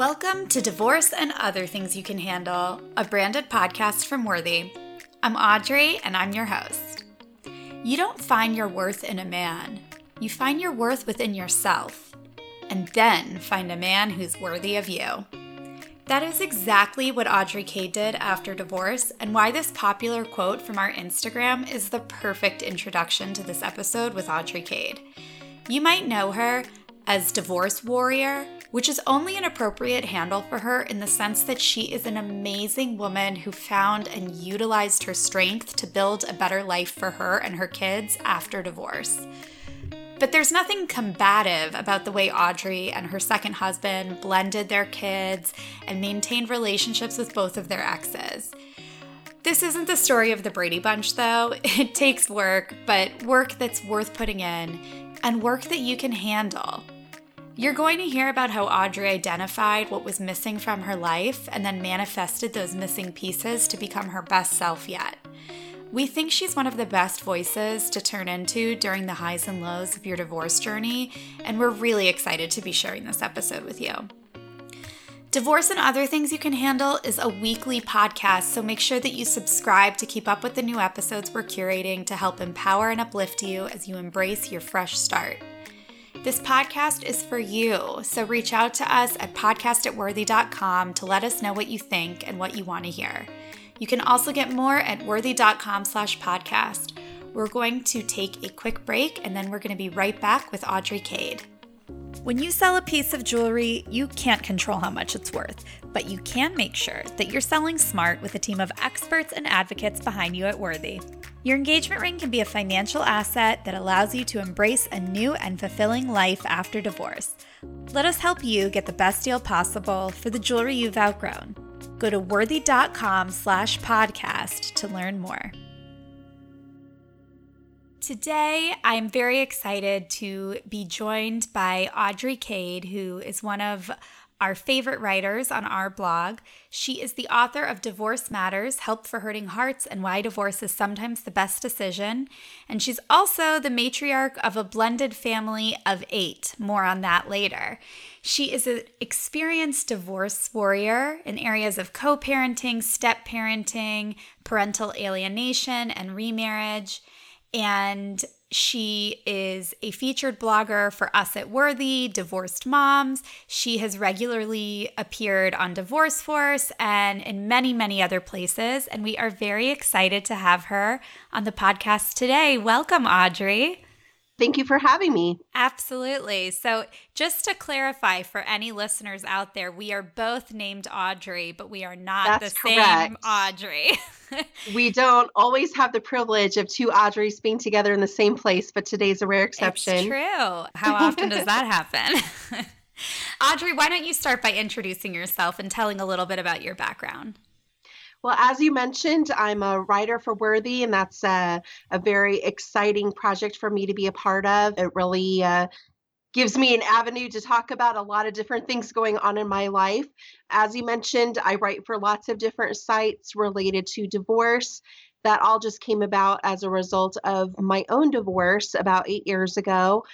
Welcome to Divorce and Other Things You Can Handle, a branded podcast from Worthy. I'm Audrey, and I'm your host. You don't find your worth in a man, you find your worth within yourself, and then find a man who's worthy of you. That is exactly what Audrey Cade did after divorce, and why this popular quote from our Instagram is the perfect introduction to this episode with Audrey Cade. You might know her as Divorce Warrior, which is only an appropriate handle for her in the sense that she is an amazing woman who found and utilized her strength to build a better life for her and her kids after divorce. But there's nothing combative about the way Audrey and her second husband blended their kids and maintained relationships with both of their exes. This isn't the story of the Brady Bunch, though. It takes work, but work that's worth putting in and work that you can handle. You're going to hear about how Audrey identified what was missing from her life and then manifested those missing pieces to become her best self yet. We think she's one of the best voices to turn into during the highs and lows of your divorce journey, and we're really excited to be sharing this episode with you. Divorce and Other Things You Can Handle is a weekly podcast, so make sure that you subscribe to keep up with the new episodes we're curating to help empower and uplift you as you embrace your fresh start. This podcast is for you, so reach out to us at podcastatworthy.com to let us know what you think and what you want to hear. You can also get more at worthy.com slash podcast. We're going to take a quick break and then we're going to be right back with Audrey Cade. When you sell a piece of jewelry, you can't control how much it's worth, but you can make sure that you're selling smart with a team of experts and advocates behind you at Worthy. Your engagement ring can be a financial asset that allows you to embrace a new and fulfilling life after divorce. Let us help you get the best deal possible for the jewelry you've outgrown. Go to worthy.com slash podcast to learn more. Today, I'm very excited to be joined by Audrey Cade, who is one of our favorite writers on our blog. She is the author of Divorce Matters Help for Hurting Hearts and Why Divorce is Sometimes the Best Decision. And she's also the matriarch of a blended family of eight. More on that later. She is an experienced divorce warrior in areas of co parenting, step parenting, parental alienation, and remarriage. And she is a featured blogger for Us at Worthy, Divorced Moms. She has regularly appeared on Divorce Force and in many, many other places. And we are very excited to have her on the podcast today. Welcome, Audrey. Thank you for having me. Absolutely. So, just to clarify for any listeners out there, we are both named Audrey, but we are not That's the correct. same Audrey. we don't always have the privilege of two Audreys being together in the same place, but today's a rare exception. It's true. How often does that happen? Audrey, why don't you start by introducing yourself and telling a little bit about your background? Well, as you mentioned, I'm a writer for Worthy, and that's a, a very exciting project for me to be a part of. It really uh, gives me an avenue to talk about a lot of different things going on in my life. As you mentioned, I write for lots of different sites related to divorce. That all just came about as a result of my own divorce about eight years ago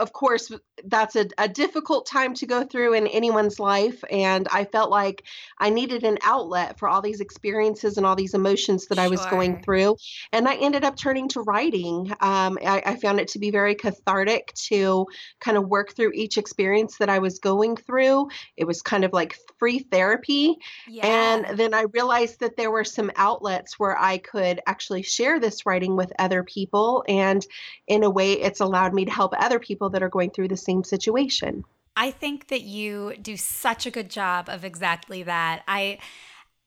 of course, that's a, a, difficult time to go through in anyone's life. And I felt like I needed an outlet for all these experiences and all these emotions that sure. I was going through. And I ended up turning to writing. Um, I, I, found it to be very cathartic to kind of work through each experience that I was going through. It was kind of like free therapy. Yeah. And then I realized that there were some outlets where I could actually share this writing with other people. And in a way, it's allowed me to help other people that are going through the same situation. I think that you do such a good job of exactly that. I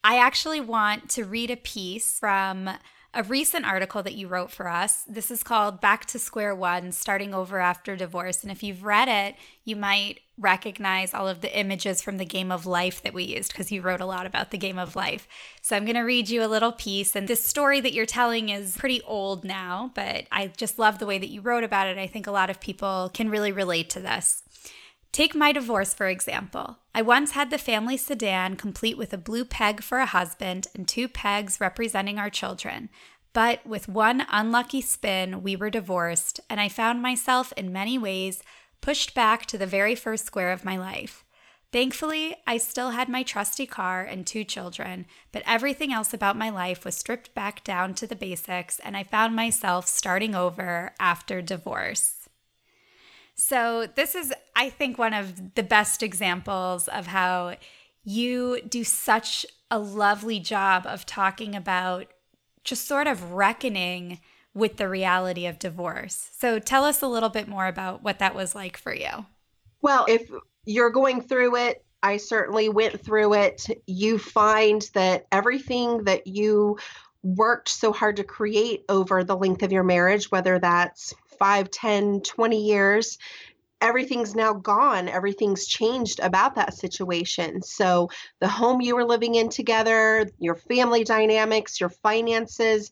I actually want to read a piece from a recent article that you wrote for us. This is called Back to Square One Starting Over After Divorce. And if you've read it, you might recognize all of the images from the game of life that we used because you wrote a lot about the game of life. So I'm going to read you a little piece. And this story that you're telling is pretty old now, but I just love the way that you wrote about it. I think a lot of people can really relate to this. Take my divorce, for example. I once had the family sedan complete with a blue peg for a husband and two pegs representing our children. But with one unlucky spin, we were divorced, and I found myself in many ways pushed back to the very first square of my life. Thankfully, I still had my trusty car and two children, but everything else about my life was stripped back down to the basics, and I found myself starting over after divorce. So, this is, I think, one of the best examples of how you do such a lovely job of talking about just sort of reckoning with the reality of divorce. So, tell us a little bit more about what that was like for you. Well, if you're going through it. I certainly went through it. You find that everything that you worked so hard to create over the length of your marriage, whether that's 5, 10, 20 years, everything's now gone. Everything's changed about that situation. So, the home you were living in together, your family dynamics, your finances,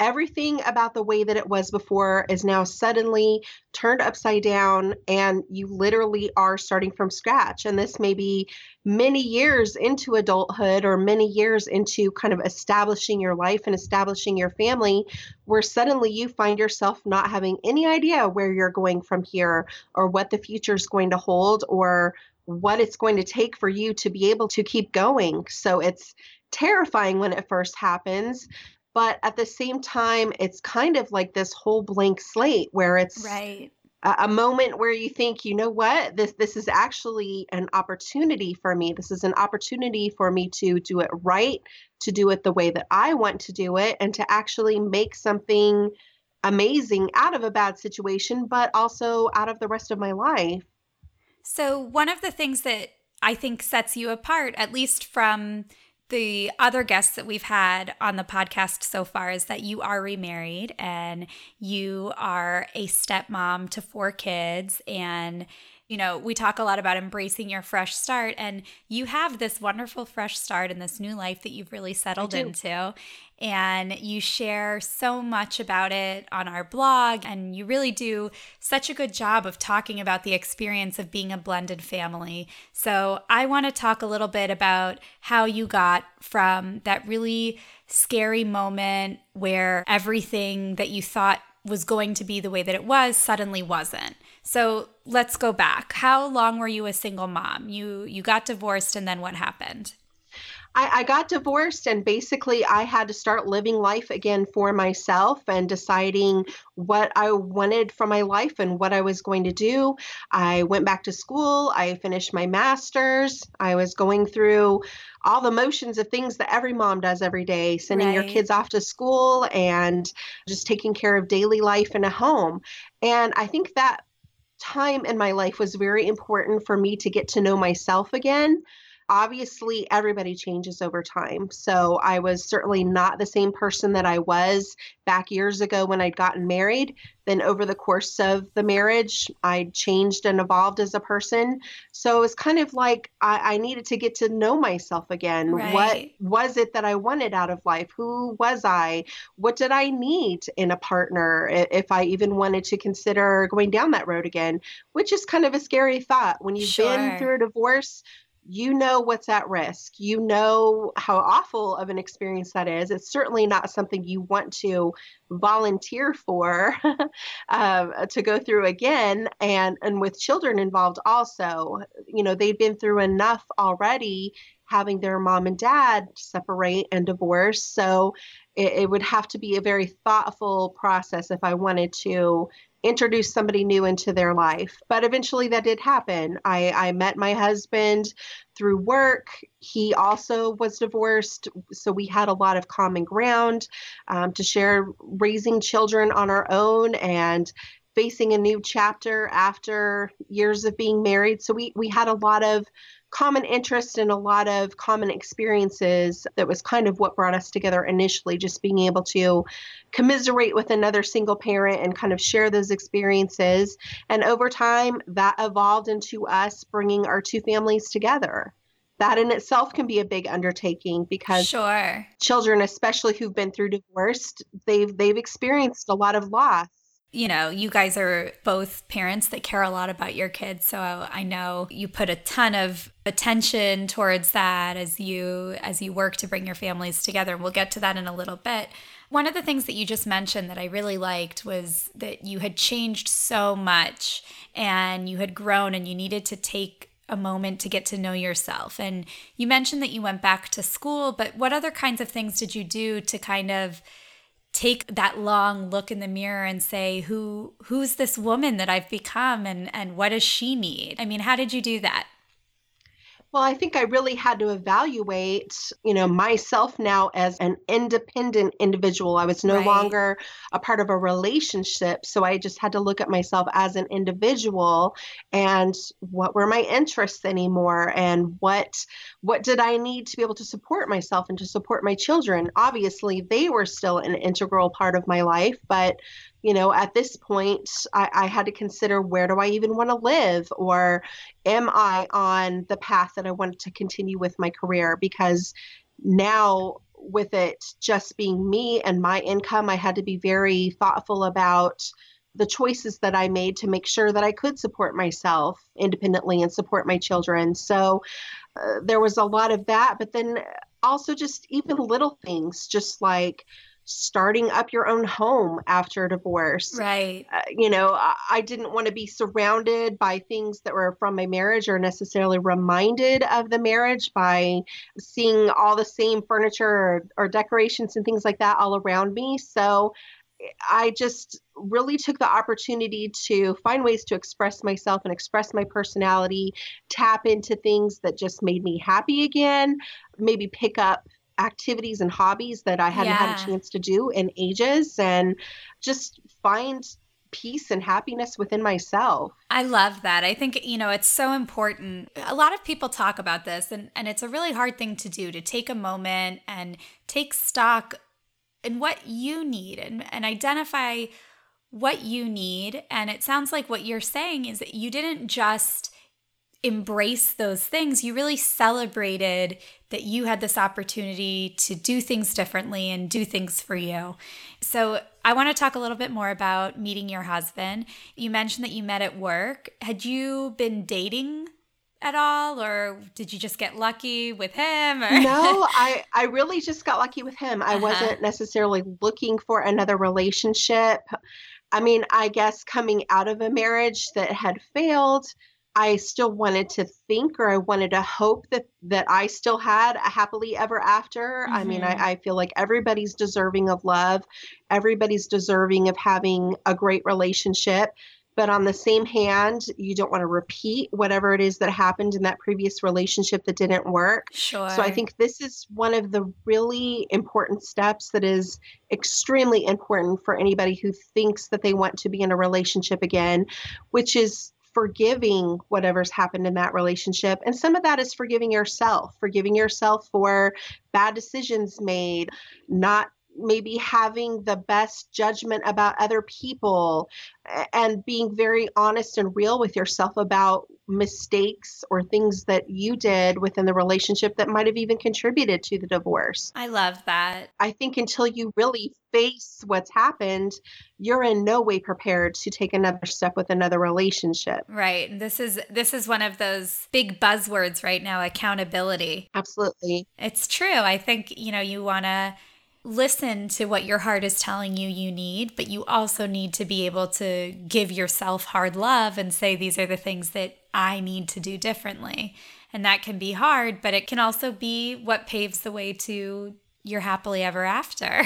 everything about the way that it was before is now suddenly turned upside down and you literally are starting from scratch. And this may be many years into adulthood or many years into kind of establishing your life and establishing your family where suddenly you find yourself not having any idea where you're going from here or what the future is going to hold or what it's going to take for you to be able to keep going. So it's terrifying when it first happens but at the same time it's kind of like this whole blank slate where it's right. a, a moment where you think you know what? This this is actually an opportunity for me. This is an opportunity for me to do it right to do it the way that i want to do it and to actually make something amazing out of a bad situation but also out of the rest of my life. So one of the things that i think sets you apart at least from the other guests that we've had on the podcast so far is that you are remarried and you are a stepmom to four kids and you know, we talk a lot about embracing your fresh start, and you have this wonderful fresh start in this new life that you've really settled into. And you share so much about it on our blog, and you really do such a good job of talking about the experience of being a blended family. So, I want to talk a little bit about how you got from that really scary moment where everything that you thought was going to be the way that it was suddenly wasn't. So let's go back. How long were you a single mom? You you got divorced and then what happened? I, I, got divorced and basically I had to start living life again for myself and deciding what I wanted from my life and what I was going to do. I went back to school. I finished my master's. I was going through all the motions of things that every mom does every day, sending right. your kids off to school and just taking care of daily life in a home. And I think that time in my life was very important for me to get to know myself again obviously everybody changes over time. So I was certainly not the same person that I was back years ago when I'd gotten married. Then over the course of the marriage, I changed and evolved as a person. So it was kind of like I, I needed to get to know myself again. Right. What was it that I wanted out of life? Who was I? What did I need in a partner if I even wanted to consider going down that road again? Which is kind of a scary thought when you've sure. been through a divorce you know what's at risk. You know how awful of an experience that is. It's certainly not something you want to volunteer for uh, to go through again. And and with children involved, also, you know, they've been through enough already, having their mom and dad separate and divorce. So it, it would have to be a very thoughtful process if I wanted to introduce somebody new into their life. But eventually that did happen. I, I met my husband through work. He also was divorced. So we had a lot of common ground um, to share raising children on our own and facing a new chapter after years of being married. So we, we had a lot of common interest and a lot of common experiences that was kind of what brought us together initially just being able to commiserate with another single parent and kind of share those experiences. And over time that evolved into us bringing our two families together. That in itself can be a big undertaking because sure. children especially who've been through divorce they've they've experienced a lot of loss you know, you guys are both parents that care a lot about your kids. So I know you put a ton of attention towards that as you as you work to bring your families together. And we'll get to that in a little bit. One of the things that you just mentioned that I really liked was that you had changed so much and you had grown and you needed to take a moment to get to know yourself. And you mentioned that you went back to school, but what other kinds of things did you do to kind of take that long look in the mirror and say who who's this woman that I've become and and what does she need? I mean, how did you do that? Well, I think I really had to evaluate, you know, myself now as an independent individual. I was no right. longer a part of a relationship, so I just had to look at myself as an individual and what were my interests anymore and what what did I need to be able to support myself and to support my children. Obviously, they were still an integral part of my life, but you know, at this point, I, I, had to consider where do I even want to live, or am I on the path that I wanted to continue with my career? Because now, with it just being me and my income, I had to be very thoughtful about the choices that I made to make sure that I could support myself independently and support my children. So uh, there was a lot of that, but then also just even little things, just like, starting up your own home after a divorce. Right. Uh, you know, I, I didn't want to be surrounded by things that were from my marriage or necessarily reminded of the marriage by seeing all the same furniture or, or decorations and things like that all around me. So I just really took the opportunity to find ways to express myself and express my personality, tap into things that just made me happy again, maybe pick up activities and hobbies that I hadn't yeah. had a chance to do in ages and just find peace and happiness within myself. I love that. I think, you know, it's so important. A lot of people talk about this and and it's a really hard thing to do to take a moment and take stock in what you need and and identify what you need and it sounds like what you're saying is that you didn't just embrace those things, you really celebrated that you had this opportunity to do things differently and do things for you. So, I want to talk a little bit more about meeting your husband. You mentioned that you met at work. Had you been dating at all or did you just get lucky with him or? no i i really just got lucky with him i uh-huh. wasn't necessarily looking for another relationship i mean i guess coming out of a marriage that had failed I still wanted to think or I wanted to hope that that I still had a happily ever after. Mm-hmm. I mean, I, mm-hmm. I feel like everybody's deserving of love. Everybody's deserving of having a great relationship. But on the same hand, you don't want to repeat whatever it is that happened in that previous relationship that didn't work. Sure. So I think this is one of the really important steps that is extremely important for anybody who thinks that they want to be in a relationship again, which is forgiving whatever's happened in that relationship. And some of that is forgiving yourself, forgiving yourself for bad decisions made, not maybe having the best judgment about other people and being very honest and real with yourself about mistakes or things that you did within the relationship that might have even contributed to the divorce. I love that. I think until you really face what's happened, you're in no way prepared to take another step with another relationship. Right. This is this is one of those big buzzwords right now, accountability. Absolutely. It's true. I think, you know, you want to listen to what your heart is telling you you need, but you also need to be able to give yourself hard love and say, these are the things that I need to do differently. And that can be hard, but it can also be what paves the way to your happily ever after.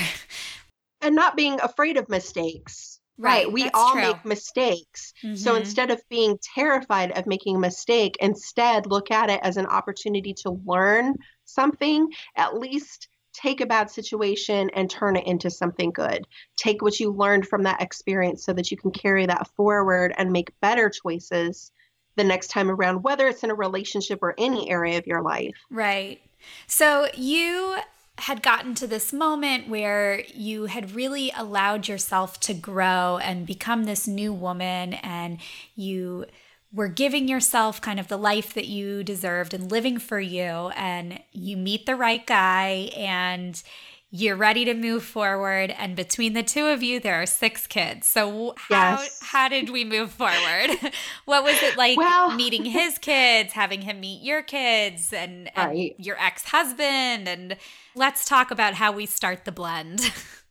and not being afraid of mistakes. Right. right. We all true. make mistakes. Mm-hmm. So instead of being terrified of making a mistake, instead look at it as an opportunity to learn something, at least take a bad situation and turn it into something good. Take what you learned from that experience so that you can carry that forward and make better choices the next time around, whether it's in a relationship or any area of your life. Right. So you had gotten to this moment where you had really allowed yourself to grow and become this new woman and you were giving yourself kind of the life that you deserved and living for you and you meet the right guy and you're ready to move forward. And between the two of you there are six kids. So how yes. how did we move forward? What was it like well, meeting his kids having him meet your kids and, and right. your ex-husband? And let's talk about how we start the blend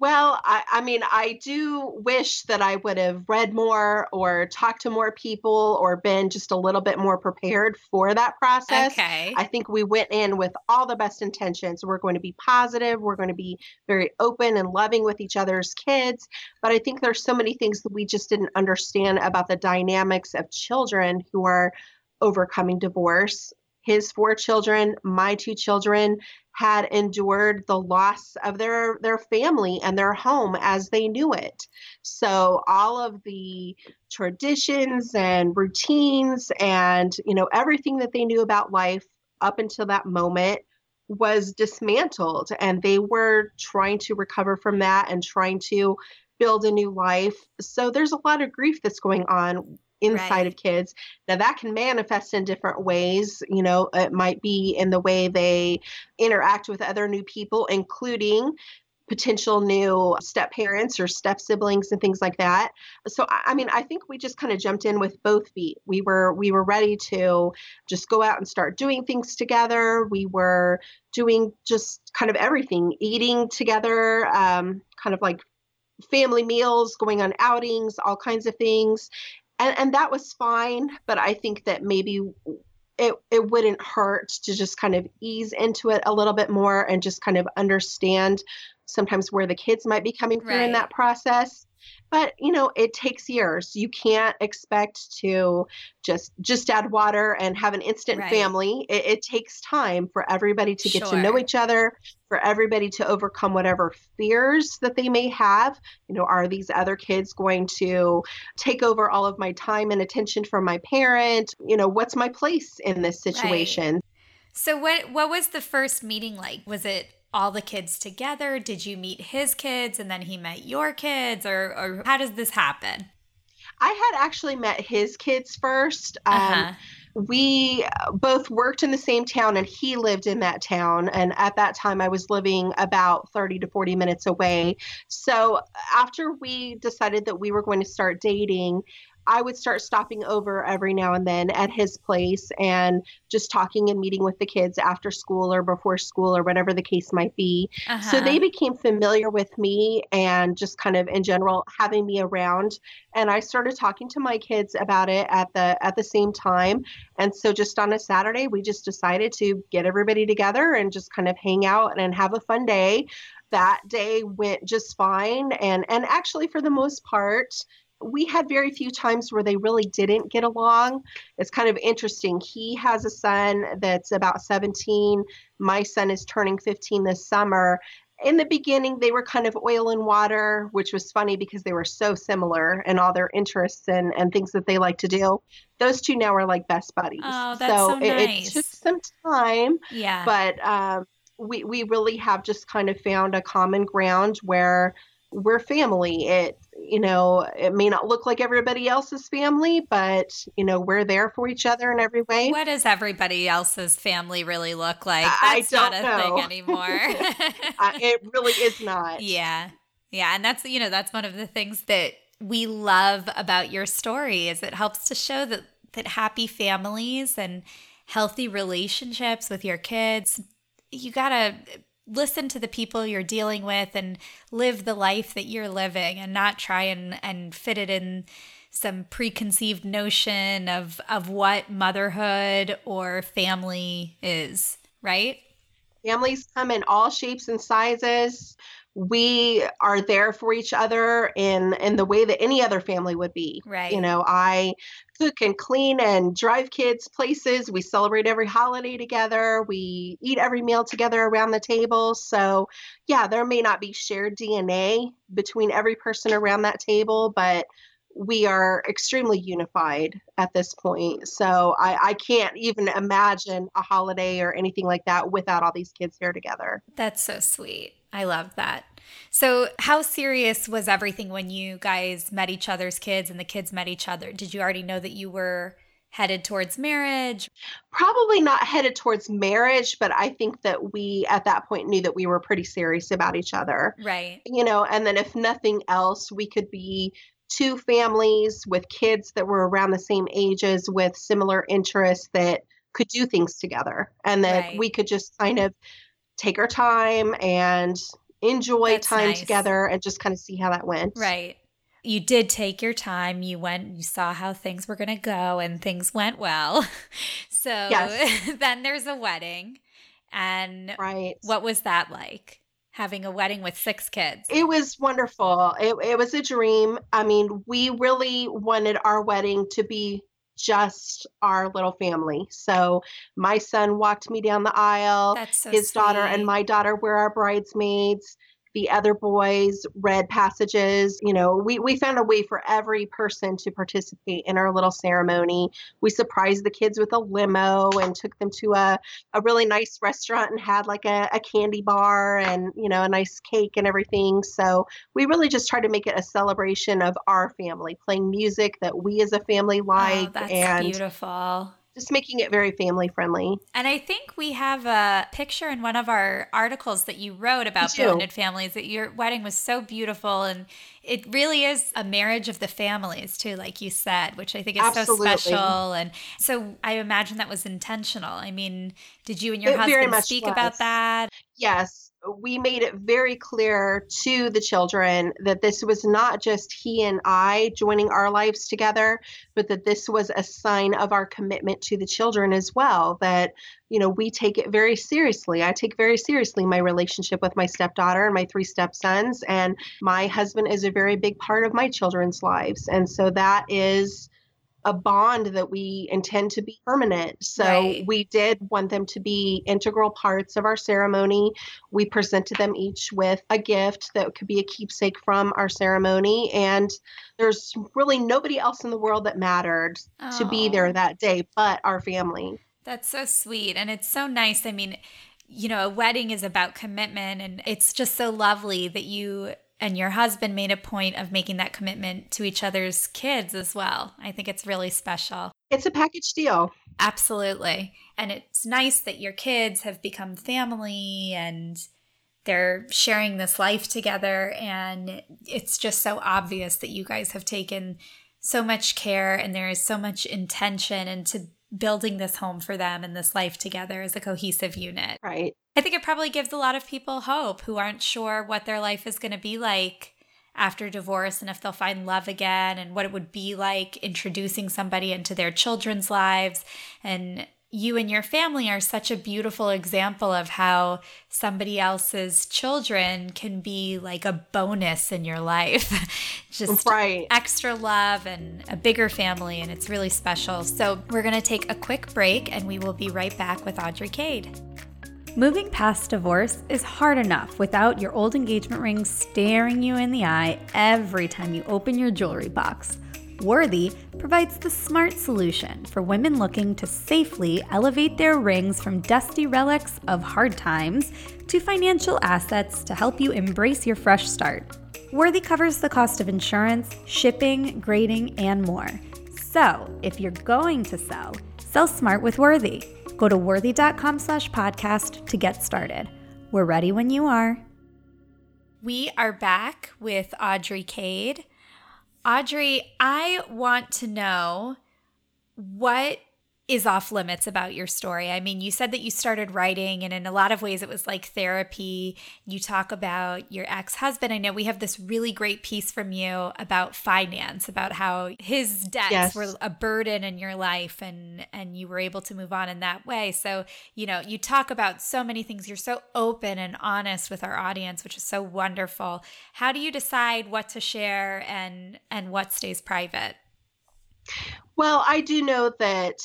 Well, I, I, mean, I do wish that I would have read more or talked to more people or been just a little bit more prepared for that process. Okay. I think we went in with all the best intentions. We're going to be positive, we're going to be very open and loving with each other's kids. But I think there's so many things that we just didn't understand about the dynamics of children who are overcoming divorce his four children, my two children, had endured the loss of their their family and their home as they knew it. So all of the traditions and routines and you know everything that they knew about life up until that moment was dismantled and they were trying to recover from that and trying to build a new life. So there's a lot of grief that's going on inside right. of kids. Now, that can manifest in different ways. You know, it might be in the way they interact with other new people, including potential new step parents or step siblings and things like that. So I mean I think we just kind of jumped in with both feet. We were we were ready to just go out and start doing things together. We were doing just kind of everything, eating together, um, kind of like family meals, going on outings, all kinds of things and and that was fine but i think that maybe it, it wouldn't hurt to just kind of ease into it a little bit more and just kind of understand sometimes where the kids might be coming from right. in that process but you know it takes years you can't expect to just just add water and have an instant right. family it, it, takes time for everybody to get sure. to know each other for everybody to overcome whatever fears that they may have you know are these other kids going to take over all of my time and attention from my parent you know what's my place in this situation right. so what what was the first meeting like was it all the kids together? Did you meet his kids and then he met your kids? Or, or how does this happen? I had actually met his kids first. Um, uh-huh. we both worked in the same town and he lived in that town. And at that time, I was living about 30 to 40 minutes away. So after we decided that we were going to start dating, I would start stopping over every now and then at his place and just talking and meeting with the kids after school or before school or whatever the case might be. Uh-huh. So they became familiar with me and just kind of in general having me around and I started talking to my kids about it at the at the same time. And so just on a Saturday we just decided to get everybody together and just kind of hang out and have a fun day that day went just fine and and actually for the most part we had very few times where they really didn't get along. It's kind of interesting. He has a son that's about 17. My son is turning 15 this summer. In the beginning, they were kind of oil and water, which was funny because they were so similar in all their interests and, and things that they like to do. Those two now are like best buddies. Oh, that's so, so nice. it, it, took some time. Yeah. But um, we, we really have just kind of found a common ground where we're family. It, you know, it may not look like everybody else's family, but, you know, we're there for each other in every way. What does everybody else's family really look like? That's not a know. thing anymore. uh, it really is not. Yeah. Yeah. And that's, you know, that's one of the things that we love about your story is it helps to show that, that happy families and healthy relationships with your kids, you got to listen to the people you're dealing with and live the life that you're living and not try and, and fit it in some preconceived notion of of what motherhood or family is, right? Families come in all shapes and sizes. We are there for each other in in the way that any other family would be. Right. You know, I cook and clean and drive kids places. We celebrate every holiday together. We eat every meal together around the table. So, yeah, there may not be shared DNA between every person around that table, but we are extremely unified at this point. So I, I, can't even imagine a holiday or anything like that without all these kids here together. That's so sweet. I love that. So, how serious was everything when you guys met each other's kids and the kids met each other? Did you already know that you were headed towards marriage? Probably not headed towards marriage, but I think that we at that point knew that we were pretty serious about each other. Right. You know, and then if nothing else, we could be two families with kids that were around the same ages with similar interests that could do things together and that right. we could just kind of take our time and enjoy That's time nice. together and just kind of see how that went. Right. You did take your time. You went, you saw how things were going to go, and things went well. So Yes. then there's a wedding. And Right. what was that like? Having a wedding with six kids. It was wonderful. It, it was a dream. I mean, we really wanted our wedding to be just our little family. So my son walked me down the aisle. That's so His daughter and my daughter were our bridesmaids. The other boys read passages. You know, we, we found a way for every person to participate in our little ceremony. We surprised the kids with a limo and took them to a, a really nice restaurant and had like a, a candy bar and, you know, a nice cake and everything. So we really just tried to make it a celebration of our family, playing music that we as a family like. Oh, like that's and beautiful. Just making it very family friendly. And I think we have a picture in one of our articles that you wrote about blended families that your wedding was so beautiful and it really is a marriage of the families too, like you said, which I think is Absolutely. so special. And so I imagine that was intentional. I mean, did you and your It husband speak was. about that? yes, we made it very clear to the children that this was not just he and I joining our lives together, but that this was a sign of our commitment to the children as well. That, you know, we take it very seriously. I take very seriously my relationship with my stepdaughter and my three stepsons, and my husband is a very big part of my children's lives. And so that is a bond that we intend to be permanent. So Right. we did want them to be integral parts of our ceremony. We presented them each with a gift that could be a keepsake from our ceremony. And there's really nobody else in the world that mattered to be Oh. there that day but our family. That's so sweet. And it's so nice. I mean, you know, a wedding is about commitment, and it's just so lovely that you and your husband made a point of making that commitment to each other's kids as well. I think it's really special. It's a package deal. Absolutely. And it's nice that your kids have become family and they're sharing this life together. And it's just so obvious that you guys have taken so much care and there is so much intention into building this home for them and this life together as a cohesive unit. Right. I think it probably gives a lot of people hope who aren't sure what their life is going to be like after divorce and if they'll find love again and what it would be like introducing somebody into their children's lives. And you and your family are such a beautiful example of how somebody else's children can be like a bonus in your life. Just Right. extra love and a bigger family, and it's really special. So, we're going to take a quick break and we will be right back with Audrey Cade. Moving past divorce is hard enough without your old engagement ring staring you in the eye every time you open your jewelry box. Worthy provides the smart solution for women looking to safely elevate their rings from dusty relics of hard times to financial assets to help you embrace your fresh start. Worthy covers the cost of insurance, shipping, grading, and more. So, if you're going to sell, sell smart with Worthy. Go to worthy.com slash podcast to get started. We're ready when you are. We are back with Audrey Cade. Audrey, I want to know what is off limits about your story. I mean, you said that you started writing, and in a lot of ways, it was like therapy. You talk about your ex husband. I know we have this really great piece from you about finance, about how his debts Yes. were a burden in your life, and and you were able to move on in that way. So, you know, you talk about so many things. You're so open and honest with our audience, which is so wonderful. How do you decide what to share and and what stays private? Well, I do know that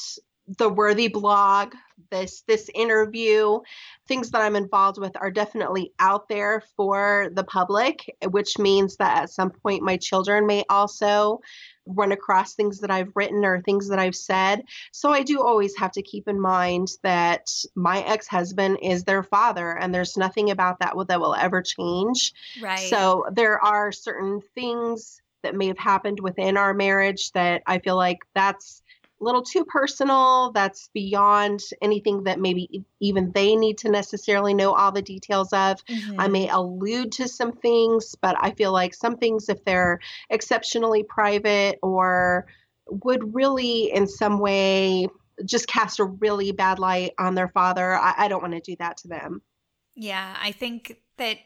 the Worthy blog, this this interview, things that I'm involved with are definitely out there for the public, which means that at some point my children may also run across things that I've written or things that I've said. So I do always have to keep in mind that my ex-husband is their father and there's nothing about that that will ever change. Right. So there are certain things that may have happened within our marriage that I feel like that's a little too personal. That's beyond anything that maybe even they need to necessarily know all the details of. I Mhm. may allude to some things, but I feel like some things, if they're exceptionally private or would really in some way just cast a really bad light on their father, I, I don't want to do that to them. Yeah, I think that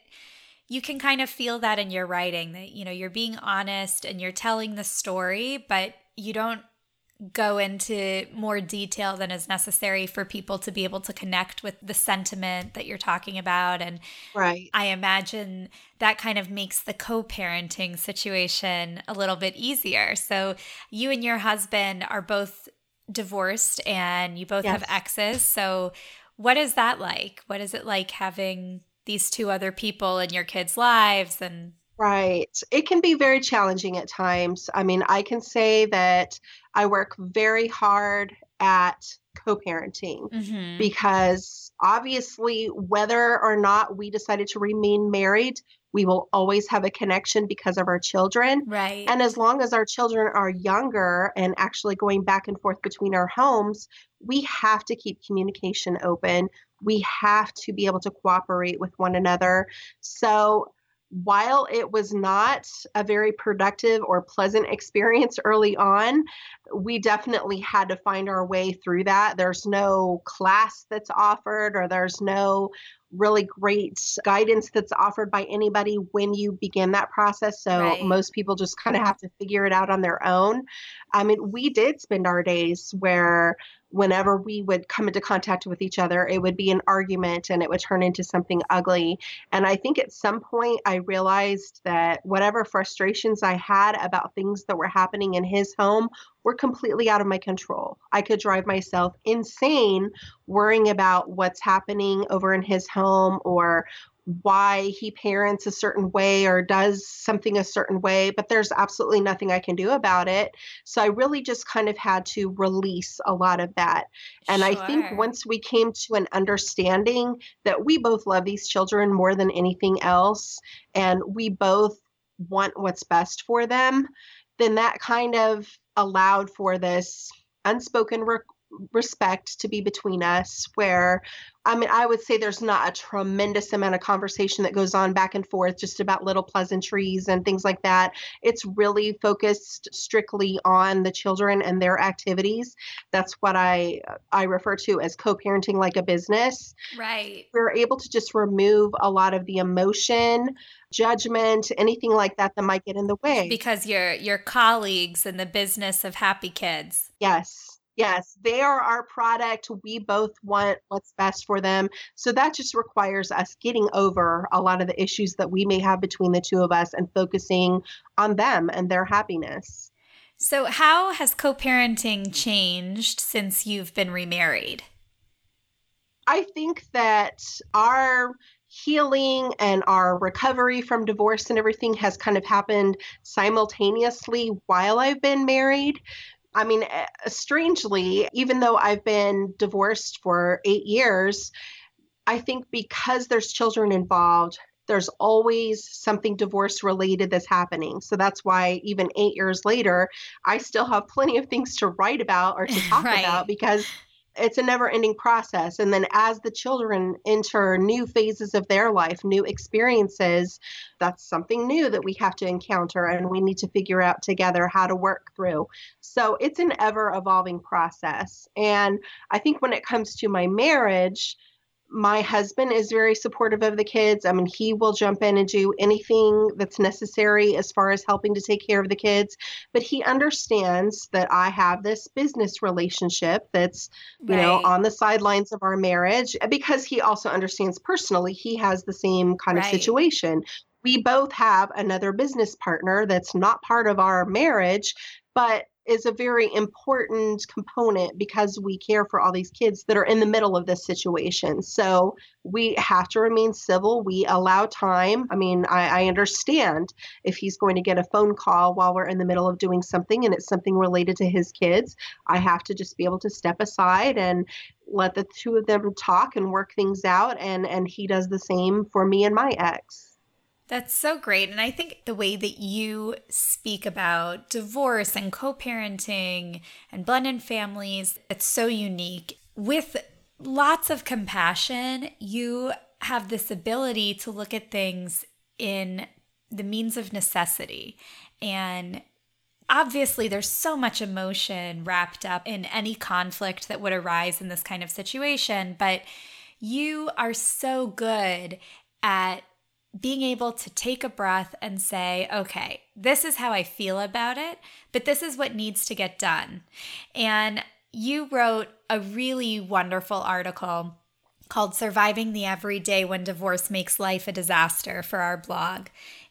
you can kind of feel that in your writing that you know you're being honest and you're telling the story but you don't go into more detail than is necessary for people to be able to connect with the sentiment that you're talking about. And right. I imagine that kind of makes the co-parenting situation a little bit easier. So you and your husband are both divorced and you both yes. have exes. So what is that like? What is it like having these two other people in your kids lives? And Right. It can be very challenging at times. I mean, I can say that I work very hard at co parenting mm-hmm. because obviously, whether or not we decided to remain married, we will always have a connection because of our children. Right. And as long as our children are younger and actually going back and forth between our homes, we have to keep communication open. We have to be able to cooperate with one another. So, while it was not a very productive or pleasant experience early on, we definitely had to find our way through that. There's no class that's offered, or there's no really great guidance that's offered by anybody when you begin that process. So right. most people just kind of have to figure it out on their own. I mean, we did spend our days where whenever we would come into contact with each other, it would be an argument and it would turn into something ugly. And I think at some point I realized that whatever frustrations I had about things that were happening in his home were completely out of my control. I could drive myself insane worrying about what's happening over in his home or why he parents a certain way or does something a certain way, but there's absolutely nothing I can do about it. So I really just kind of had to release a lot of that. And sure. I think once we came to an understanding that we both love these children more than anything else, and we both want what's best for them, then that kind of allowed for this unspoken re- respect to be between us where I mean, I would say there's not a tremendous amount of conversation that goes on back and forth just about little pleasantries and things like that. It's really focused strictly on the children and their activities. That's what I I refer to as co-parenting like a business. Right. We're able to just remove a lot of the emotion, judgment, anything like that that might get in the way. Because you're your colleagues in the business of happy kids. Yes. Yes, they are our product. We both want what's best for them. So that just requires us getting over a lot of the issues that we may have between the two of us and focusing on them and their happiness. So, how has co parenting changed since you've been remarried? I think that our healing and our recovery from divorce and everything has kind of happened simultaneously while I've been married. I mean, eh, strangely, even though I've been divorced for eight years, I think because there's children involved, there's always something divorce related that's happening. So that's why even eight years later, I still have plenty of things to write about or to talk right. about because it's a never ending process. And then as the children enter new phases of their life, new experiences, that's something new that we have to encounter and we need to figure out together how to work through. So it's an ever evolving process. And I think when it comes to my marriage, my husband is very supportive of the kids. I mean, he will jump in and do anything that's necessary as far as helping to take care of the kids. But he understands that I have this business relationship that's, you right. know, on the sidelines of our marriage eh, because he also understands personally he has the same kind right. of situation. We both have another business partner that's not part of our marriage, but is a very important component because we care for all these kids that are in the middle of this situation. So we have to remain civil. We allow time. I mean, I, I, understand if he's going to get a phone call while we're in the middle of doing something and it's something related to his kids, I have to just be able to step aside and let the two of them talk and work things out. And, and he does the same for me and my ex. That's so great. And I think the way that you speak about divorce and co parenting and blended families, it's so unique. With lots of compassion, you have this ability to look at things in the means of necessity. And obviously, there's so much emotion wrapped up in any conflict that would arise in this kind of situation, but you are so good at being able to take a breath and say, okay, this is how I feel about it, but this is what needs to get done. And you wrote a really wonderful article called Surviving the Everyday When Divorce Makes Life a Disaster for our blog.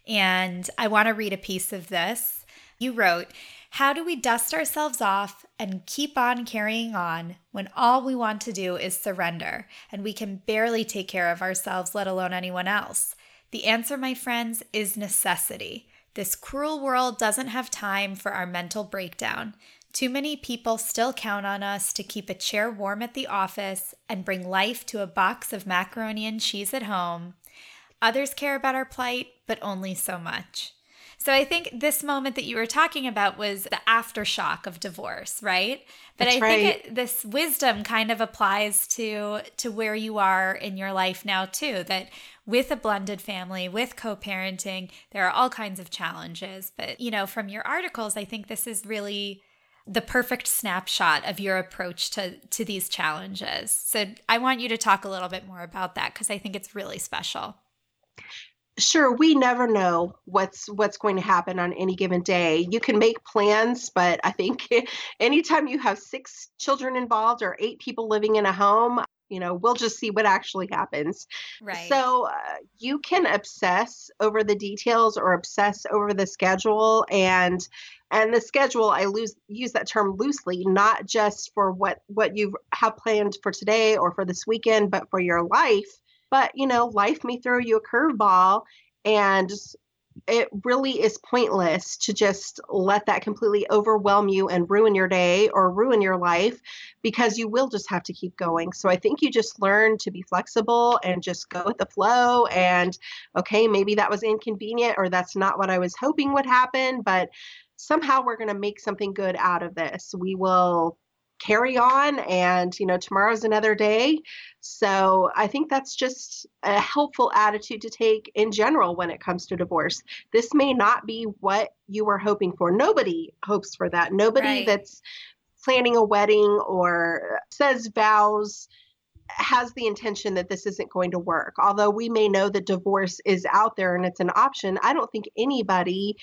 And I want to read a piece of this. You wrote, How do we dust ourselves off and keep on carrying on when all we want to do is surrender and we can barely take care of ourselves, let alone anyone else? The answer, my friends, is necessity. This cruel world doesn't have time for our mental breakdown. Too many people still count on us to keep a chair warm at the office and bring life to a box of macaroni and cheese at home. Others care about our plight, but only so much. So I think this moment that you were talking about was the aftershock of divorce, right? But That's I right. think it, this wisdom kind of applies to to where you are in your life now too. That with a blended family, with co-parenting, there are all kinds of challenges. But you know, from your articles, I think this is really the perfect snapshot of your approach to to these challenges. So I want you to talk a little bit more about that because I think it's really special. Sure, we never know what's what's going to happen on any given day. You can make plans, but I think anytime you have six children involved or eight people living in a home, you know, we'll just see what actually happens. Right. So uh, you can obsess over the details or obsess over the schedule and and the schedule I lose use that term loosely, not just for what what you have planned for today or for this weekend, but for your life. But you know, life may throw you a curveball and it really is pointless to just let that completely overwhelm you and ruin your day or ruin your life because you will just have to keep going. So I think you just learn to be flexible and just go with the flow. And okay, maybe that was inconvenient or that's not what I was hoping would happen, but somehow we're going to make something good out of this. We will carry on and you know tomorrow's another day. So i think that's just a helpful attitude to take in general when it comes to divorce. This may not be what you were hoping for. Nobody hopes for that. Nobody Right. that's planning a wedding or says vows has the intention that this isn't going to work. Although we may know that divorce is out there and it's an option i don't think anybody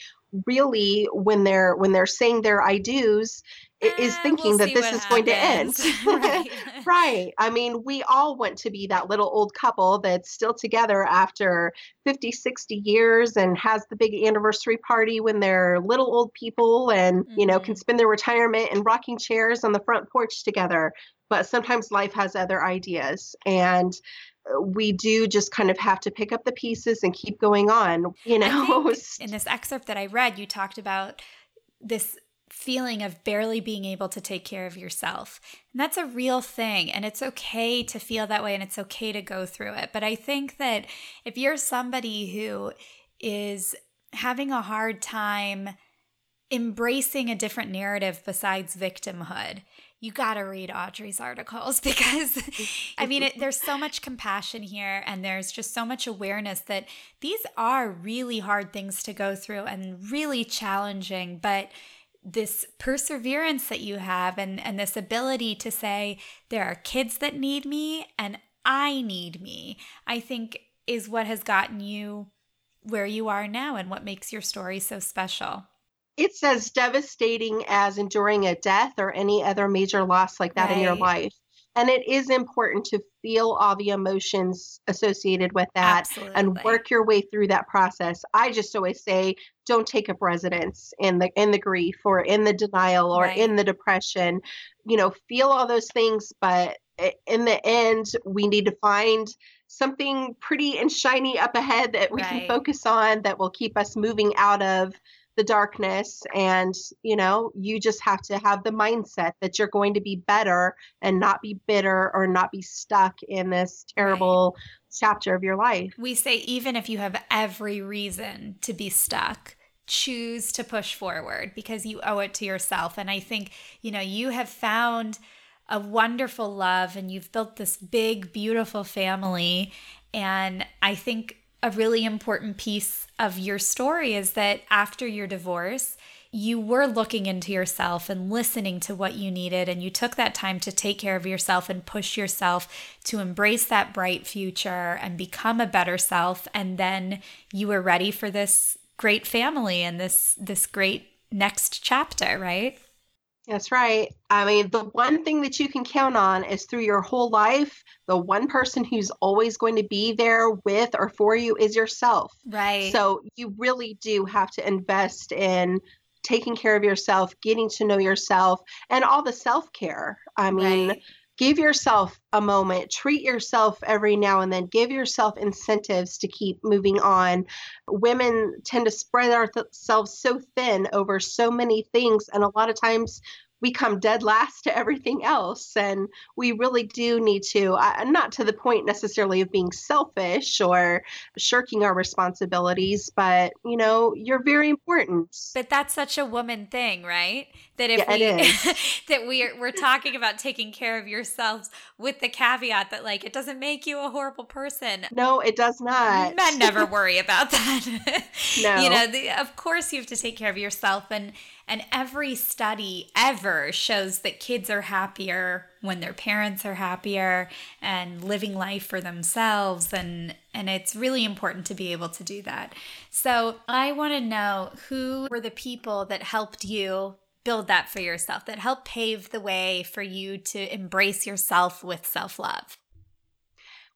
really when they're when they're saying their i do's is thinking we'll that this is going to end. right. right. I mean we all want to be that little old couple that's still together after 50 60 years and has the big anniversary party when they're little old people and you know can Mhm. spend their retirement in rocking chairs on the front porch together. But sometimes life has other ideas. And we do just kind of have to pick up the pieces and keep going on you know in this excerpt that I read, you talked about this feeling of barely being able to take care of yourself. And that's a real thing. And it's okay to feel that way and it's okay to go through it. But I think that if you're somebody who is having a hard time embracing a different narrative besides victimhood, you got to read Audrey's articles because I mean, it, there's so much compassion here and there's just so much awareness that these are really hard things to go through and really challenging, but this perseverance that you have and, and this ability to say, there are kids that need me and I need me, I think is what has gotten you where you are now and what makes your story so special. It's as devastating as enduring a death or any other major loss like that in your life. And it is important to feel all the emotions associated with that Absolutely. and work your way through that process. I just always say don't take up residence in the in the grief or in the denial or Right. in the depression. You know, feel all those things, but in the end we need to find something pretty and shiny up ahead that we Right. can focus on that will keep us moving out of the darkness and you know you just have to have the mindset that you're going to be better and not be bitter or not be stuck in this terrible chapter of your life We say even if you have every reason to be stuck, choose to push forward because you owe it to yourself. And I think, you know, you have found a wonderful love and you've built this big, beautiful family. And I think a really important piece of your story is that after your divorce, you were looking into yourself and listening to what you needed, and you took that time to take care of yourself and push yourself to embrace that bright future and become a better self. And then you were ready for this great family and this this great next chapter, right? That's right. I mean, the one thing that you can count on is through your whole life, the one person who's always going to be there with or for you is yourself. Right. So you really do have to invest in taking care of yourself, getting to know yourself, and all the self care. I mean, right. Give yourself a moment, treat yourself every now and then, give yourself incentives to keep moving on. Women tend to spread ourselves so thin over so many things, and a lot of times we come dead last to everything else. And we really do need to, uh, not to the point necessarily of being selfish or shirking our responsibilities, but you know, you're very important. But that's such a woman thing, right? That if yeah, we that we're we're talking about taking care of yourselves with the caveat that like it doesn't make you a horrible person. No, it does not. Men never worry about that. no. You know, the, of course you have to take care of yourself and and every study ever shows that kids are happier when their parents are happier and living life for themselves and and it's really important to be able to do that. So, I want to know who were the people that helped you build that for yourself that helped pave the way for you to embrace yourself with self-love.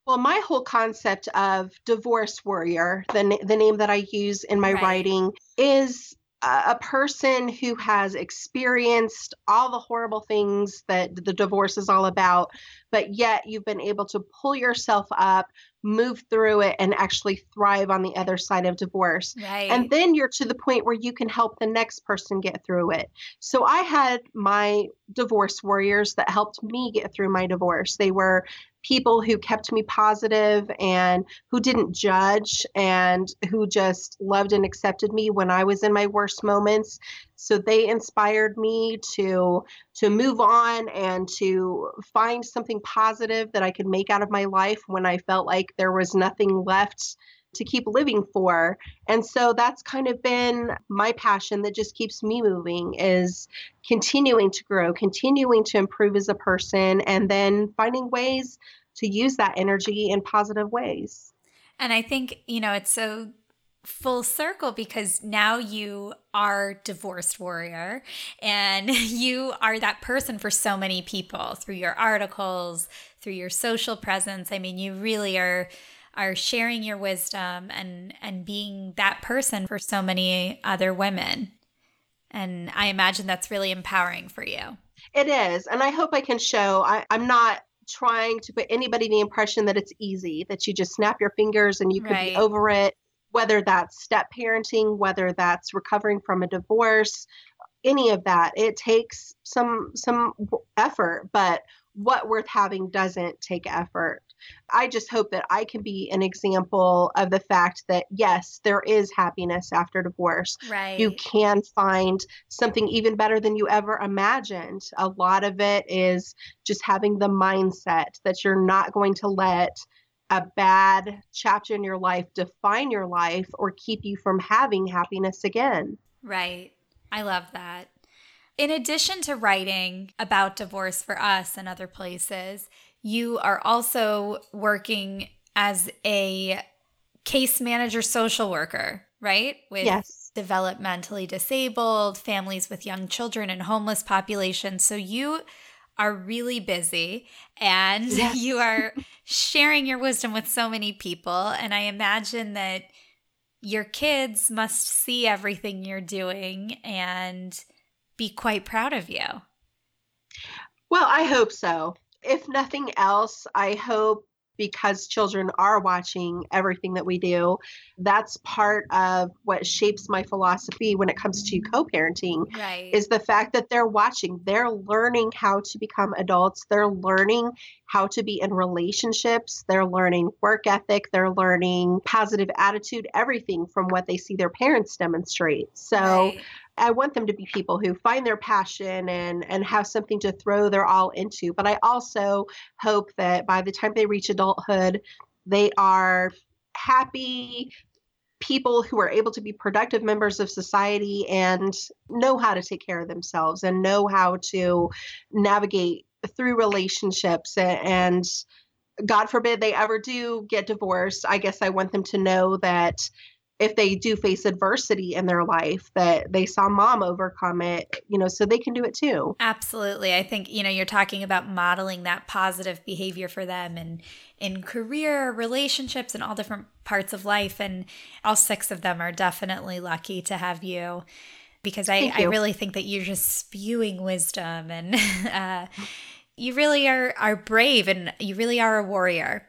Well, my whole concept of divorce warrior, the, the name that I use in my right. writing, is a person who has experienced all the horrible things that the divorce is all about, but yet you've been able to pull yourself up, move through it, and actually thrive on the other side of divorce. Right. And then you're to the point where you can help the next person get through it. So I had my divorce warriors that helped me get through my divorce. They were people who kept me positive and who didn't judge and who just loved and accepted me when I was in my worst moments. So they inspired me to to move on and to find something positive that I could make out of my life when I felt like there was nothing left to keep living for. And so that's kind of been my passion that just keeps me moving is continuing to grow, continuing to improve as a person, and then finding ways to use that energy in positive ways. And I think, you know, it's so full circle because now you are divorced warrior and you are that person for so many people through your articles through your social presence i mean you really are are sharing your wisdom and and being that person for so many other women. And i imagine that's really empowering for you. It is. And i hope i can show I, i'm not trying to put anybody the impression that it's easy that you just snap your fingers and you could right. be over it whether that's step parenting whether that's recovering from a divorce any of that. It takes some some effort but what worth having doesn't take effort I just hope that I can be an example of the fact that yes, there is happiness after divorce. Right. You can find something even better than you ever imagined. A lot of it is just having the mindset that you're not going to let a bad chapter in your life define your life or keep you from having happiness again. Right. I love that. In addition to writing about divorce for us and other places, you are also working as a case manager social worker, right? With yes. developmentally disabled, families with young children, and homeless populations. So you are really busy and yes. you are sharing your wisdom with so many people. And I imagine that your kids must see everything you're doing and be quite proud of you. Well, I hope so if nothing else, I hope because children are watching everything that we do, that's part of what shapes my philosophy when it comes to co-parenting right. is the fact that they're watching, they're learning how to become adults, they're learning how to be in relationships, they're learning work ethic, they're learning positive attitude, everything from what they see their parents demonstrate. So right. I want them to be people who find their passion and and have something to throw their all into. But I also hope that by the time they reach adulthood, they are happy, people who are able to be productive members of society and know how to take care of themselves and know how to navigate through relationships and God forbid they ever do get divorced, I guess I want them to know that if they do face adversity in their life that they saw mom overcome it you know so they can do it too. Absolutely. I think you know you're talking about modeling that positive behavior for them and in career relationships and all different parts of life and all six of them are definitely lucky to have you because i, I really think that you're just spewing wisdom and uh, you really are are brave and you really are a warrior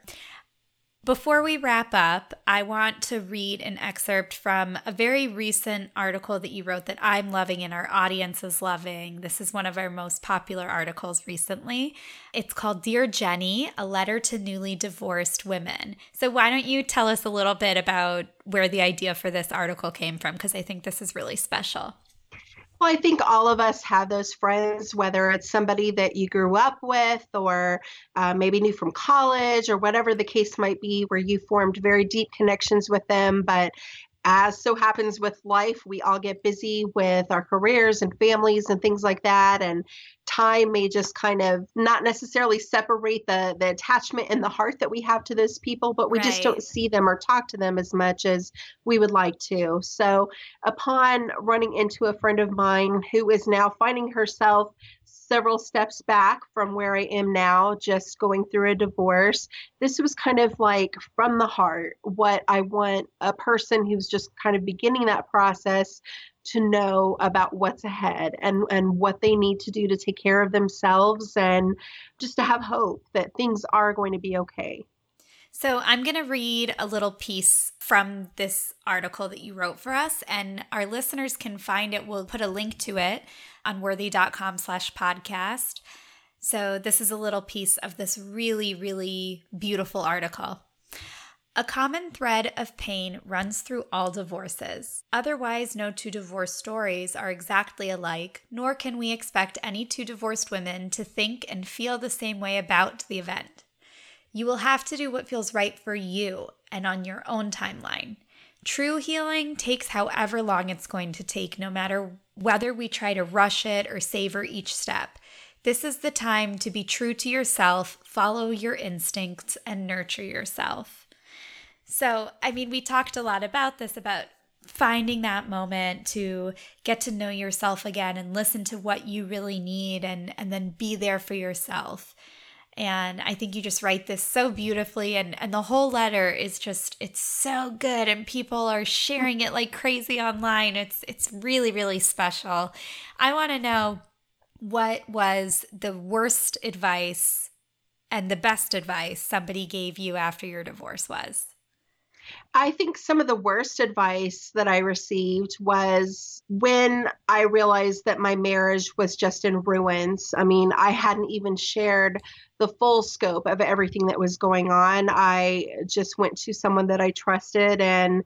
before we wrap up, I want to read an excerpt from a very recent article that you wrote that I'm loving and our audience is loving. This is one of our most popular articles recently. It's called Dear Jenny, a letter to newly divorced women. So, why don't you tell us a little bit about where the idea for this article came from? Because I think this is really special. Well, I think all of us have those friends, whether it's somebody that you grew up with or uh, maybe knew from college or whatever the case might be, where you formed very deep connections with them. But as so happens with life, we all get busy with our careers and families and things like that. And time may just kind of not necessarily separate the the attachment and the heart that we have to those people, but we right. just don't see them or talk to them as much as we would like to. So upon running into a friend of mine who is now finding herself several steps back from where I am now, just going through a divorce. This was kind of like from the heart what I want a person who's just kind of beginning that process to know about what's ahead and, and what they need to do to take care of themselves and just to have hope that things are going to be okay. So, I'm going to read a little piece from this article that you wrote for us, and our listeners can find it. We'll put a link to it on worthy.com slash podcast. So, this is a little piece of this really, really beautiful article. A common thread of pain runs through all divorces. Otherwise, no two divorce stories are exactly alike, nor can we expect any two divorced women to think and feel the same way about the event. You will have to do what feels right for you and on your own timeline. True healing takes however long it's going to take, no matter whether we try to rush it or savor each step. This is the time to be true to yourself, follow your instincts, and nurture yourself. So, I mean, we talked a lot about this about finding that moment to get to know yourself again and listen to what you really need and and then be there for yourself and i think you just write this so beautifully and and the whole letter is just it's so good and people are sharing it like crazy online. It's it's really really special. I want to know what was the worst advice and the best advice somebody gave you after your divorce was I think some of the worst advice that I received was when I realized that my marriage was just in ruins. I mean, I hadn't even shared the full scope of everything that was going on. I just went to someone that I trusted and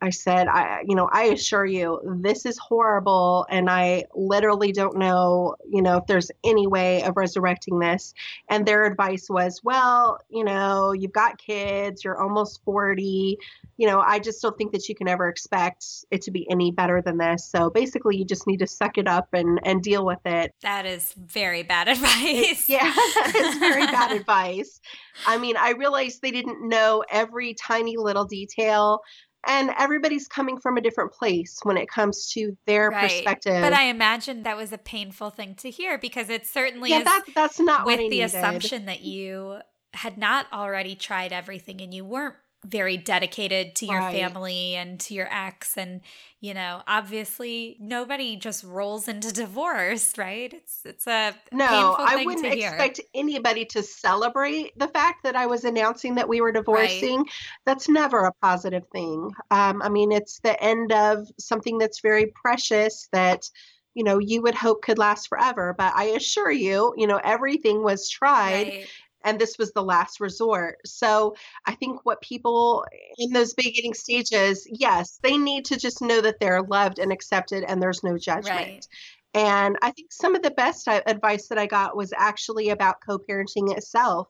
I said, I, you know, I assure you, this is horrible. And I literally don't know, you know, if there's any way of resurrecting this. And their advice was, well, you know, you've got kids, you're almost 40. You know, I just don't think that you can ever expect it to be any better than this. So basically, you just need to suck it up and, and deal with it. That is very bad advice. yeah, it's very bad advice. I mean, I realized they didn't know every tiny little detail and everybody's coming from a different place when it comes to their right. perspective. But I imagine that was a painful thing to hear because it certainly yeah, is that, that's not with the needed. assumption that you had not already tried everything and you weren't very dedicated to your right. family and to your ex. And you know obviously nobody just rolls into divorce right? It's it's a no i wouldn't expect anybody to celebrate the fact that i was announcing that we were divorcing. Right. that's never a positive thing. Um, i mean it's the end of something that's very precious that you know you would hope could last forever. But i assure you you know everything was tried right and this was the last resort. So I think what people in those beginning stages, yes, they need to just know that they're loved and accepted and there's no judgment. Right. And I think some of the best advice that I got was actually about co parenting itself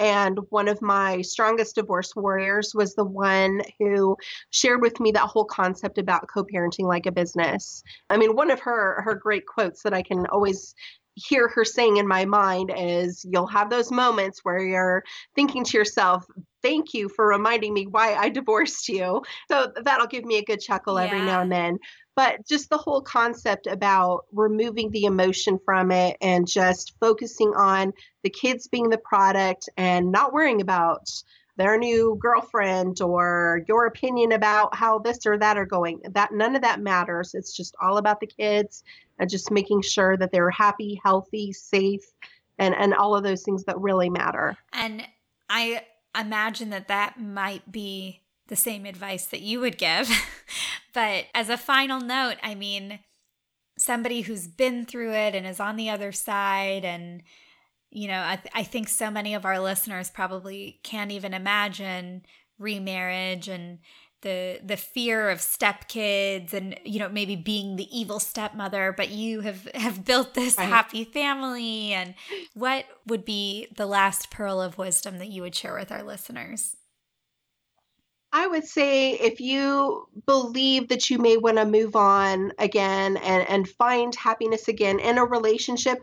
And one of my strongest divorce warriors was the one who shared with me that whole concept about co-parenting like a business. I mean, one of her her great quotes that I can always hear her saying in my mind is you'll have those moments where you're thinking to yourself, thank you for reminding me why I divorced you. So that'll give me a good chuckle yeah. every now and then. But just the whole concept about removing the emotion from it and just focusing on the kids being the product and not worrying about their new girlfriend or your opinion about how this or that are going. That none of that matters. It's just all about the kids and just making sure that they're happy healthy safe and and all of those things that really matter. And i imagine that that might be the same advice that you would give. But as a final note i mean somebody who's been through it and is on the other side and you know, I, th- I think so many of our listeners probably can't even imagine remarriage and the the fear of stepkids and you know maybe being the evil stepmother but you have have built this right. happy family and what would be the last pearl of wisdom that you would share with our listeners I would say if you believe that you may want to move on again and, and find happiness again in a relationship,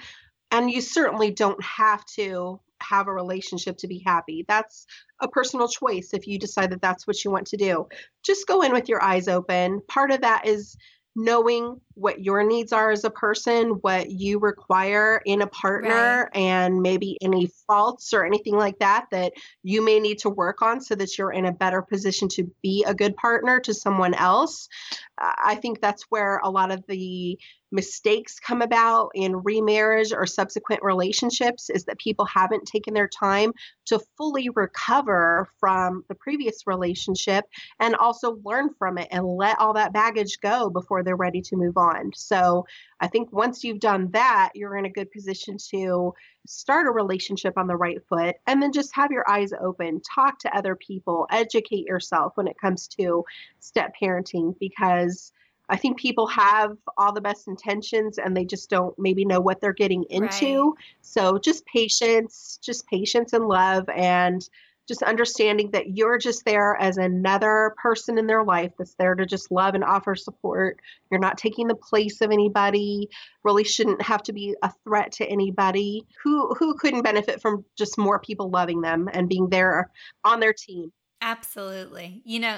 and you certainly don't have to have a relationship to be happy. That's a personal choice if you decide that that's what you want to do. Just go in with your eyes open. Part of that is knowing what your needs are as a person, what you require in a partner, right. and maybe any faults or anything like that that you may need to work on so that you're in a better position to be a good partner to someone else. I think that's where a lot of the mistakes come about in remarriage or subsequent relationships is that people haven't taken their time to fully recover from the previous relationship and also learn from it and let all that baggage go before they're ready to move on. So I think once you've done that, you're in a good position to start a relationship on the right foot and then just have your eyes open, talk to other people, educate yourself when it comes to step parenting because I think people have all the best intentions and they just don't maybe know what they're getting into. Right. So just patience, just patience and love and just understanding that you're just there as another person in their life that's there to just love and offer support. You're not taking the place of anybody. Really shouldn't have to be a threat to anybody. Who who couldn't benefit from just more people loving them and being there on their team? Absolutely. You know,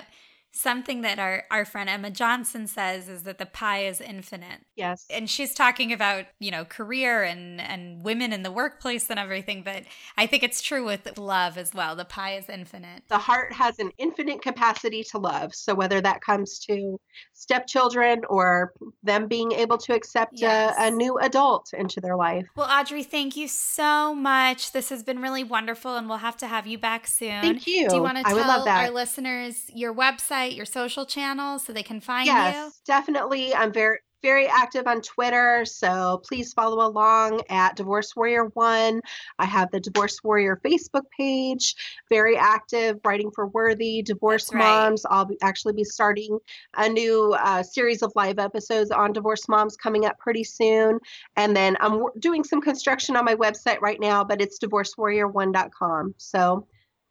something that our, our friend Emma Johnson says is that the pie is infinite. Yes. And she's talking about, you know, career and, and women in the workplace and everything, but I think it's true with love as well. The pie is infinite. The heart has an infinite capacity to love. So whether that comes to stepchildren or them being able to accept yes. a, a new adult into their life. Well, Audrey, thank you so much. This has been really wonderful and we'll have to have you back soon. Thank you. Do you want to tell our listeners your website? Website, your social channels so they can find yes, you? Yes, definitely. I'm very very active on Twitter, so please follow along at Divorce Warrior One. I have the Divorce Warrior Facebook page, very active, writing for Worthy, Divorce Moms. I'll be, actually be starting a new uh, series of live episodes on Divorce Moms coming up pretty soon. And then I'm w- doing some construction on my website right now, but it's divorcewarrior1.com. So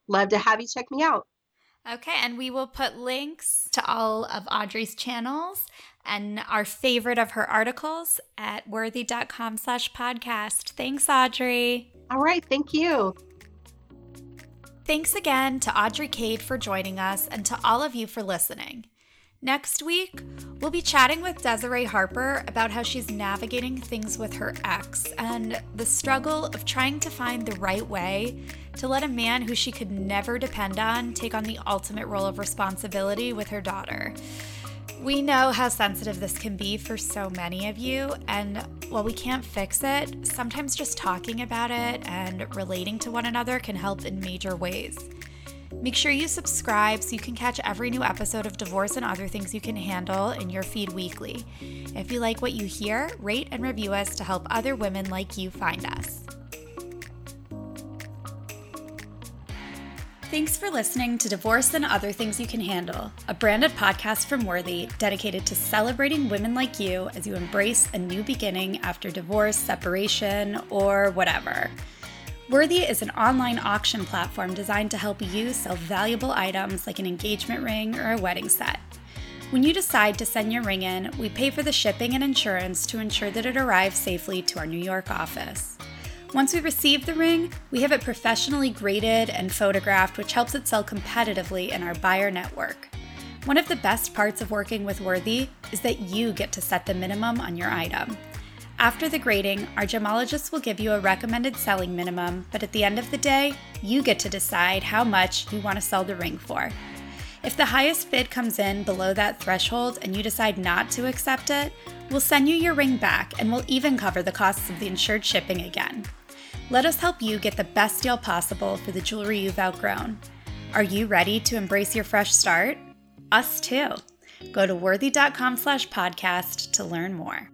love to have you check me out. Okay, and we will put links to all of Audrey's channels and our favorite of her articles at worthy.com slash podcast. Thanks, Audrey. All right, thank you. Thanks again to Audrey Cade for joining us and to all of you for listening. Next week, we'll be chatting with Desiree Harper about how she's navigating things with her ex and the struggle of trying to find the right way to let a man who she could never depend on take on the ultimate role of responsibility with her daughter. We know how sensitive this can be for so many of you, and while we can't fix it, sometimes just talking about it and relating to one another can help in major ways. Make sure you subscribe so you can catch every new episode of Divorce and Other Things You Can Handle in your feed weekly. If you like what you hear, rate and review us to help other women like you find us. Thanks for listening to Divorce and Other Things You Can Handle, a branded podcast from Worthy dedicated to celebrating women like you as you embrace a new beginning after divorce, separation, or whatever. Worthy is an online auction platform designed to help you sell valuable items like an engagement ring or a wedding set. When you decide to send your ring in, we pay for the shipping and insurance to ensure that it arrives safely to our New York office. Once we receive the ring, we have it professionally graded and photographed, which helps it sell competitively in our buyer network. One of the best parts of working with Worthy is that you get to set the minimum on your item. After the grading, our gemologist will give you a recommended selling minimum, but at the end of the day, you get to decide how much you want to sell the ring for. If the highest bid comes in below that threshold and you decide not to accept it, we'll send you your ring back and we'll even cover the costs of the insured shipping again. Let us help you get the best deal possible for the jewelry you've outgrown. Are you ready to embrace your fresh start? Us too. Go to worthy.com slash podcast to learn more.